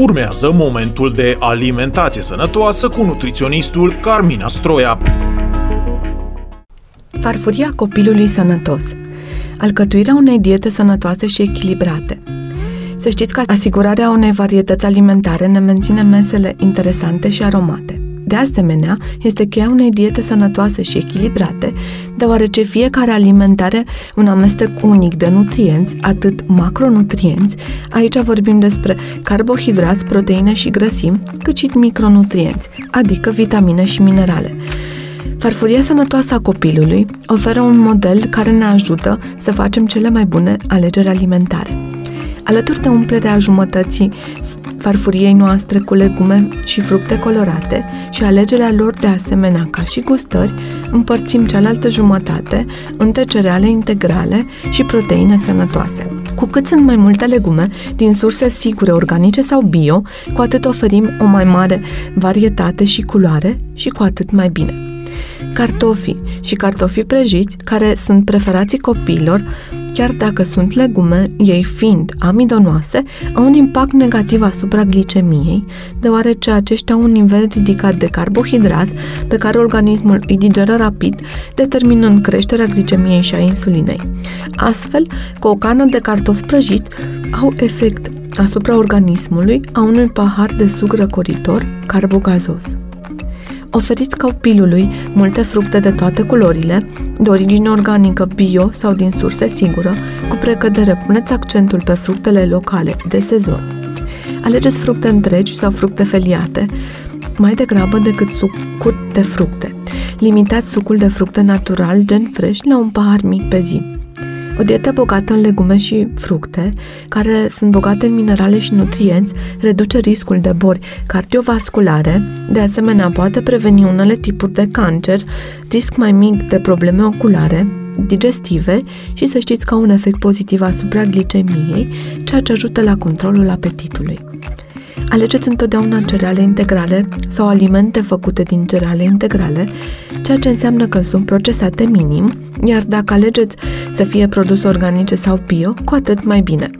Urmează momentul de alimentație sănătoasă cu nutriționistul Carmina Stroia. Farfuria copilului sănătos. Alcătuirea unei diete sănătoase și echilibrate. Să știți că asigurarea unei varietăți alimentare ne menține mesele interesante și aromate. De asemenea, este cheia unei diete sănătoase și echilibrate, deoarece fiecare alimentare un amestec unic de nutrienți, atât macronutrienți, aici vorbim despre carbohidrați, proteine și grăsimi, cât și micronutrienți, adică vitamine și minerale. Farfuria sănătoasă a copilului oferă un model care ne ajută să facem cele mai bune alegeri alimentare. Alături de umplerea jumătății farfuriei noastre cu legume și fructe colorate și alegerea lor de asemenea ca și gustări, împărțim cealaltă jumătate între cereale integrale și proteine sănătoase. Cu cât sunt mai multe legume din surse sigure, organice sau bio, cu atât oferim o mai mare varietate și culoare și cu atât mai bine. Cartofii și cartofii prăjiți, care sunt preferații copiilor, chiar dacă sunt legume, ei fiind amidonoase, au un impact negativ asupra glicemiei, deoarece aceștia au un nivel ridicat de carbohidrați pe care organismul îi digeră rapid, determinând creșterea glicemiei și a insulinei. Astfel, cu o cană de cartofi prăjit au efect asupra organismului a unui pahar de suc răcoritor carbogazos. Oferiți copilului multe fructe de toate culorile, de origine organică, bio sau din surse sigură, cu precădere puneți accentul pe fructele locale, de sezon. Alegeți fructe întregi sau fructe feliate, mai degrabă decât sucuri de fructe. Limitați sucul de fructe natural, gen fresh, la un pahar mic pe zi. O dietă bogată în legume și fructe, care sunt bogate în minerale și nutrienți, reduce riscul de boli cardiovasculare, de asemenea poate preveni unele tipuri de cancer, risc mai mic de probleme oculare, digestive și să știți că au un efect pozitiv asupra glicemiei, ceea ce ajută la controlul apetitului. Alegeți întotdeauna cereale integrale sau alimente făcute din cereale integrale, ceea ce înseamnă că sunt procesate minim, iar dacă alegeți să fie produse organice sau bio, cu atât mai bine.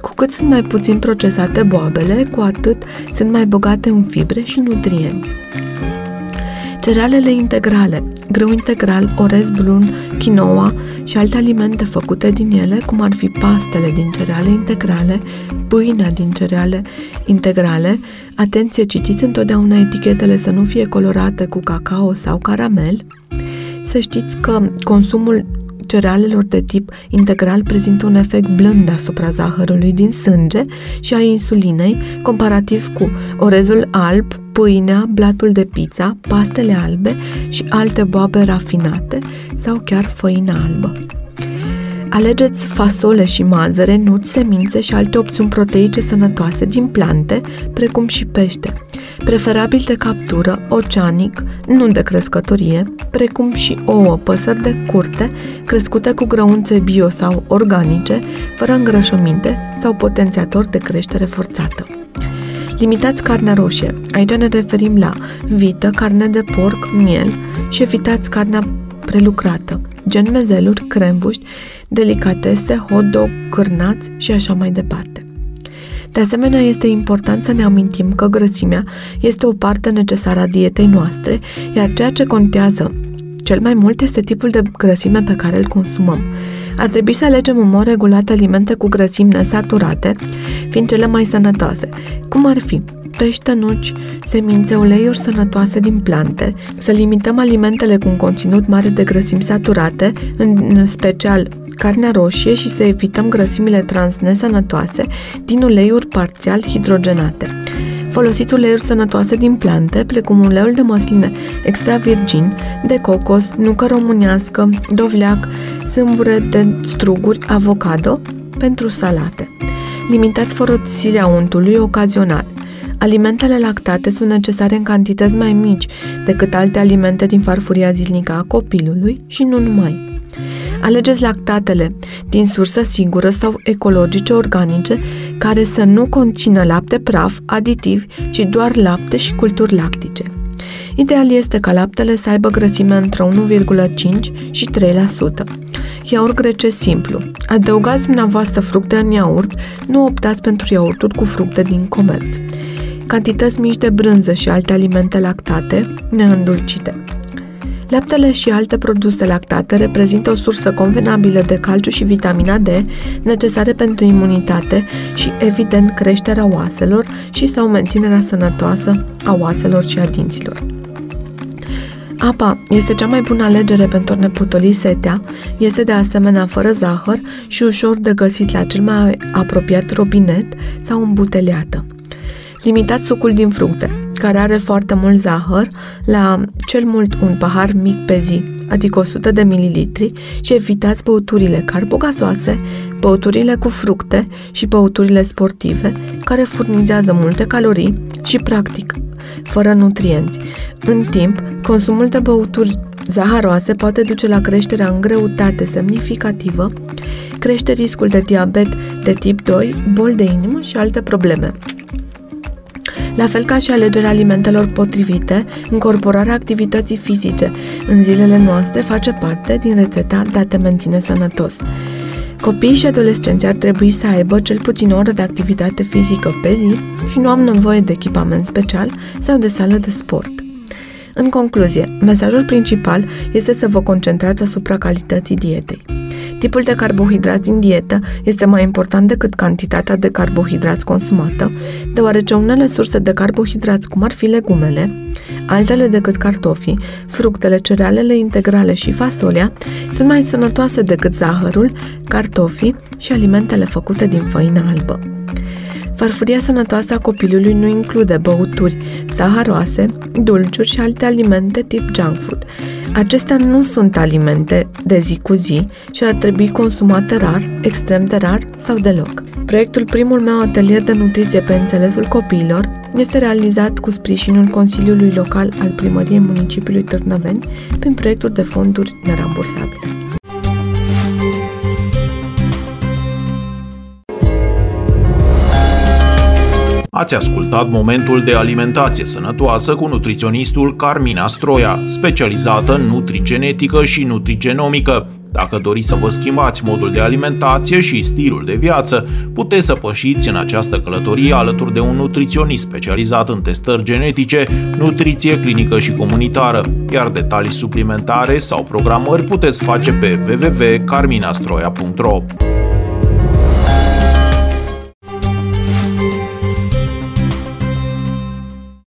Cu cât sunt mai puțin procesate boabele, cu atât sunt mai bogate în fibre și nutrienți. Cerealele integrale, grâu integral, orez brun, quinoa și alte alimente făcute din ele, cum ar fi pastele din cereale integrale, pâinea din cereale integrale. Atenție, citiți întotdeauna etichetele să nu fie colorate cu cacao sau caramel. Să știți că consumul cerealelor de tip integral prezintă un efect blând asupra zahărului din sânge și a insulinei, comparativ cu orezul alb, pâinea, blatul de pizza, pastele albe și alte boabe rafinate sau chiar făina albă. Alegeți fasole și mazăre, nuți, semințe și alte opțiuni proteice sănătoase din plante, precum și pește, preferabil de captură, oceanic, nu de crescătorie, precum și ouă, păsări de curte, crescute cu grăunțe bio sau organice, fără îngrășăminte sau potențiator de creștere forțată. Limitați carnea roșie. Aici ne referim la vită, carne de porc, miel și evitați carnea prelucrată, gen mezeluri, crembuști, delicatese, hot dog, cârnați și așa mai departe. De asemenea, este important să ne amintim că grăsimea este o parte necesară a dietei noastre, iar ceea ce contează cel mai mult este tipul de grăsime pe care îl consumăm. Ar trebui să alegem în mod regulat alimente cu grăsimi nesaturate, fiind cele mai sănătoase, cum ar fi pește, nuci, semințe, uleiuri sănătoase din plante, să limităm alimentele cu un conținut mare de grăsimi saturate, în special carnea roșie și să evităm grăsimile trans nesănătoase din uleiuri parțial hidrogenate. Folosiți uleiuri sănătoase din plante, precum uleiul de măsline extra virgin, de cocos, nucă românească, dovleac, sâmbure de struguri, avocado, pentru salate. Limitați folosirea untului ocazional. Alimentele lactate sunt necesare în cantități mai mici decât alte alimente din farfuria zilnică a copilului și nu numai. Alegeți lactatele din sursă sigură sau ecologice organice care să nu conțină lapte praf, aditivi, ci doar lapte și culturi lactice. Ideal este ca laptele să aibă grăsime între 1,5 și 3%, Iaurt grece simplu. Adăugați dumneavoastră fructe în iaurt, nu optați pentru iaurturi cu fructe din comerț. Cantități mici de brânză și alte alimente lactate, neîndulcite. Laptele și alte produse lactate reprezintă o sursă convenabilă de calciu și vitamina D necesare pentru imunitate și, evident, creșterea oaselor și sau menținerea sănătoasă a oaselor și a dinților. Apa este cea mai bună alegere pentru a ne putoli setea, este de asemenea fără zahăr și ușor de găsit la cel mai apropiat robinet sau îmbuteliată. Limitați sucul din fructe, care are foarte mult zahăr, la cel mult un pahar mic pe zi, adică 100 de mililitri, și evitați băuturile carbogazoase, băuturile cu fructe și băuturile sportive, care furnizează multe calorii și, practic, fără nutrienți. În timp, consumul de băuturi zaharoase poate duce la creșterea în greutate semnificativă, crește riscul de diabet de tip 2, boli de inimă și alte probleme. La fel ca și alegerea alimentelor potrivite, incorporarea activității fizice în zilele noastre face parte din rețeta de a te menține sănătos. Copiii și adolescenții ar trebui să aibă cel puțin o oră de activitate fizică pe zi și nu am nevoie de echipament special sau de sală de sport. În concluzie, mesajul principal este să vă concentrați asupra calității dietei. Tipul de carbohidrați din dietă este mai important decât cantitatea de carbohidrați consumată, deoarece unele surse de carbohidrați, cum ar fi legumele, altele decât cartofii, fructele, cerealele integrale și fasolia, sunt mai sănătoase decât zahărul, cartofii și alimentele făcute din făină albă. Farfuria sănătoasă a copilului nu include băuturi zaharoase, dulciuri și alte alimente tip junk food. Acestea nu sunt alimente de zi cu zi și ar trebui consumate rar, extrem de rar sau deloc. Proiectul Primul meu atelier de nutriție pe înțelesul copiilor este realizat cu sprijinul Consiliului Local al Primăriei Municipiului Târnăveni prin proiecturi de fonduri nerambursabile. Ați ascultat momentul de alimentație sănătoasă cu nutriționistul Carmina Stroia, specializată în nutrigenetică și nutrigenomică. Dacă doriți să vă schimbați modul de alimentație și stilul de viață, puteți să pășiți în această călătorie alături de un nutriționist specializat în testări genetice, nutriție clinică și comunitară, iar detalii suplimentare sau programări puteți face pe www.carminastroia.ro.